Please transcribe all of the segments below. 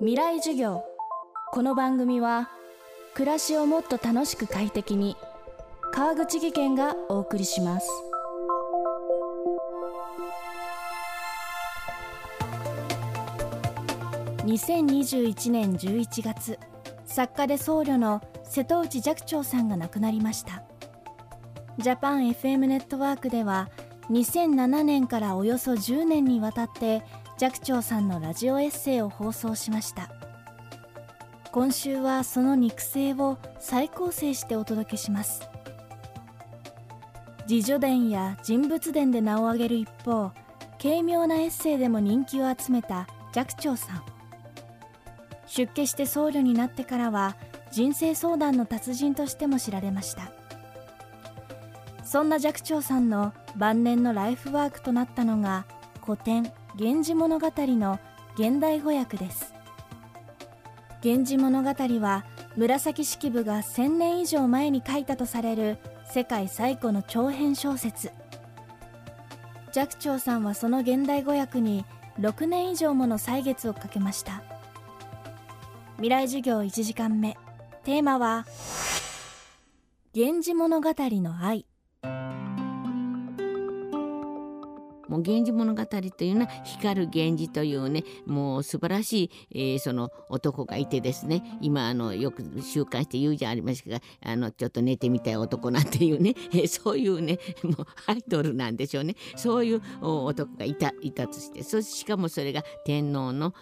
未来授業。この番組は暮らしをもっと楽しく快適に川口義賢がお送りします。2021年11月作家で僧侶の瀬戸内寂聴さんが亡くなりました。ジャパン FM ネットワークでは2007年からおよそ10年にわたって寂聴さんのラジオエッセイを放送しました。今週はその肉声を再構成してお届けします。自叙伝や人物伝で名を挙げる一方軽妙なエッセイでも人気を集めた寂聴さん。出家して僧侶になってからは人生相談の達人としても知られました。そんな寂聴さんの晩年のライフワークとなったのが古典「源氏物語」の現代語訳です。源氏物語は紫式部が1000年以上前に書いたとされる世界最古の長編小説。寂聴さんはその現代語訳に6年以上もの歳月をかけました。未来授業1時間目。テーマは「源氏物語の愛」もう源氏物語というのは光る源氏というねもう素晴らしい、えー、その男がいてですね。今あのよく週刊して言うじゃありましたがあのちょっと寝てみたい男なんていうね、えー、そういうねもうアイドルなんでしょうね。そういう男がいたいたとして。そしかもそれが天皇の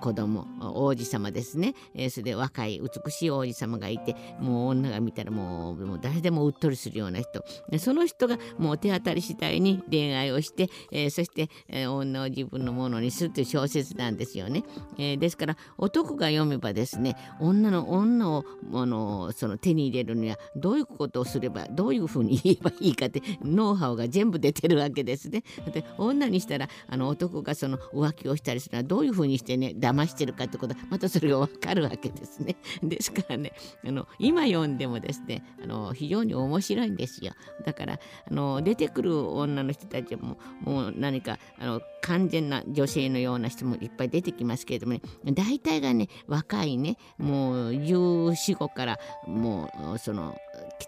子供王子様ですね、えー、それで若い美しい王子様がいてもう女が見たらもうもう誰でもうっとりするような人。その人がもう手当たり次第に恋愛をして、えー、そして、えー、女を自分のものにするという小説なんですよね。えー、ですから男が読めばですね女の女をあのその手に入れるにはどういうことをすればどういうふうに言えばいいかってノウハウが全部出てるわけですね。で女にしたらあの男がその浮気をしたりするのはどういうふうにしてね騙してるかってことはまたそれが分かるわけですね。ですからねあの今読んでもですねあの非常に面白いんですよ。だからあの出てくる女の人たちももう何かあの完全な女性のような人もいっぱい出てきますけれどもね。大体がね若いねもう1415からもうその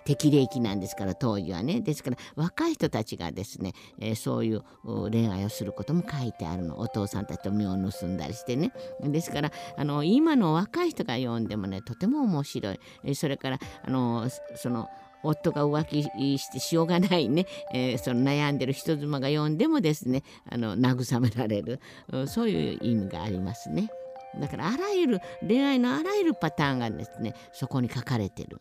適齢期なんですから当時はね。ですから若い人たちがですね、えー、そういう恋愛をすることも書いてあるの。お父さんたちと身を盗んだりしてね。ですからあの今の若い人が読んでもねとても面白い。えそれからあのその夫が浮気してしょうがないね、えー、その悩んでる人妻が読んでもですねあの慰められるそういう意味がありますね。だからあらゆる恋愛のあらゆるパターンがですねそこに書かれてる。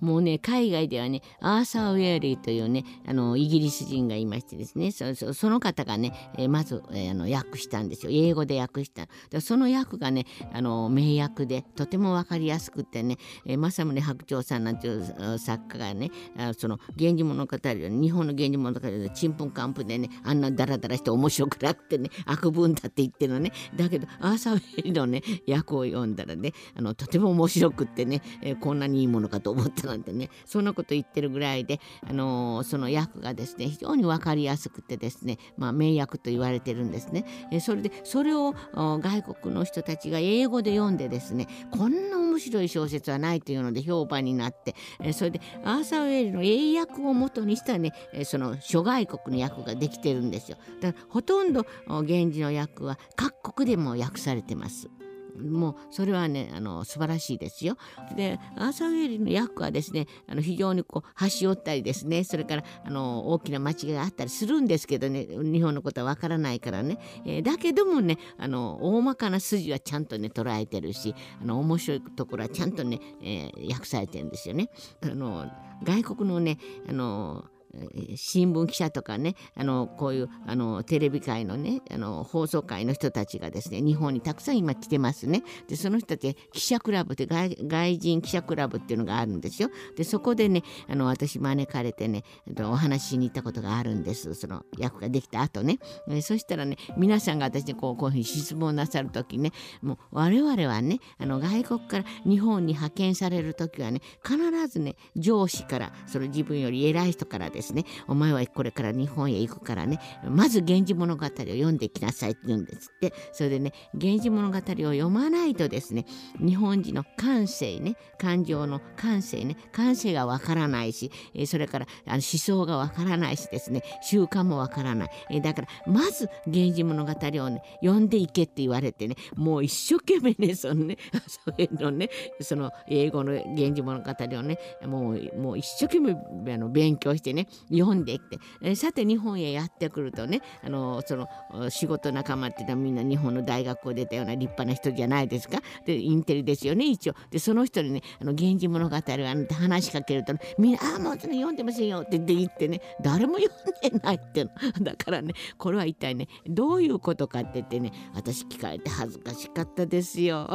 もうね海外ではねアーサー・ウェアリーというねあのイギリス人がいましてですねその方がね、えー、まず、えー、あの訳したんですよ。英語で訳した。でその訳がねあの名訳でとても分かりやすくてね、えー、政宗白鳥さんなんていう作家がねあその「源氏物語」日本の「源氏物語」でちんぷんかんぷんでねあんなダラダラして面白くなくてね悪文だって言ってるのね。だけどアーサー・ウェアリーのね訳を読んだらねあのとても面白くってね、えー、こんなにいいものかと思ったなんてねそんなこと言ってるぐらいで、あのー、その訳がですね非常に分かりやすくてですね、まあ、名訳と言われてるんですね。えそれでそれを外国の人たちが英語で読んでですねこんな面白い小説はないというので評判になって、えそれでアーサー・ウェイルの英訳をもとにしたね、えその諸外国の訳ができてるんですよ。だからほとんど源氏の訳は各国でも訳されてます。もうそれはねあの素晴らしいですよ。でアーサー・ウェリーの役はですねあの非常にこう端折ったりですねそれからあの大きな間違いがあったりするんですけどね日本のことはわからないからね、えー、だけどもねあの大まかな筋はちゃんとね捉えてるしあの面白いところはちゃんとね、えー、訳されてるんですよね。あの外国のねあの新聞記者とかねあのこういうあのテレビ界のねあの放送界の人たちがですね日本にたくさん今来てますね。でその人たち記者クラブって外人記者クラブっていうのがあるんですよ。でそこでねあの私招かれてねお話しに行ったことがあるんです。その役ができた後ね。そしたらね皆さんが私にこうこういうふうに質問なさる時ねもう我々はねあの外国から日本に派遣される時はね必ずね上司からその自分より偉い人からですですね。お前はこれから日本へ行くからね。まず「源氏物語」を読んできなさいって言うんですって。それでね「源氏物語」を読まないとですね日本人の感性ね感情の感性ね感性がわからないしそれからあの思想がわからないしですね習慣もわからない。だからまず「源氏物語」をね読んでいけって言われてねもう一生懸命ねそのね そういうのねその英語の「源氏物語」をねもうもう一生懸命あの勉強してね読んできて、えさて日本へやってくるとねあのその仕事仲間ってのはみんな日本の大学を出たような立派な人じゃないですか。でインテリですよね一応。でその人にね「あの源氏物語」あの話しかけると、みんな「ああもう読んでませんよ」って言ってね誰も読んでないっての。だからねこれは一体ねどういうことかって言ってね私聞かれて恥ずかしかったですよ。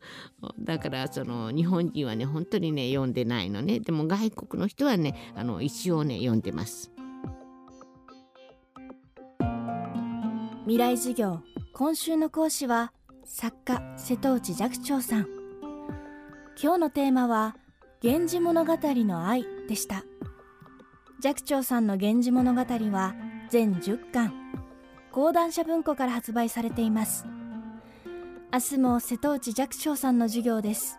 だからその日本人はね本当にね読んでないのね。でも外国の人はねあの一応ね読んでます。未来授業今週の講師は作家瀬戸内寂聴さん。今日のテーマは源氏物語の愛でした。寂聴さんの源氏物語は全10巻講談社文庫から発売されています。明日も瀬戸内寂聴さんの授業です。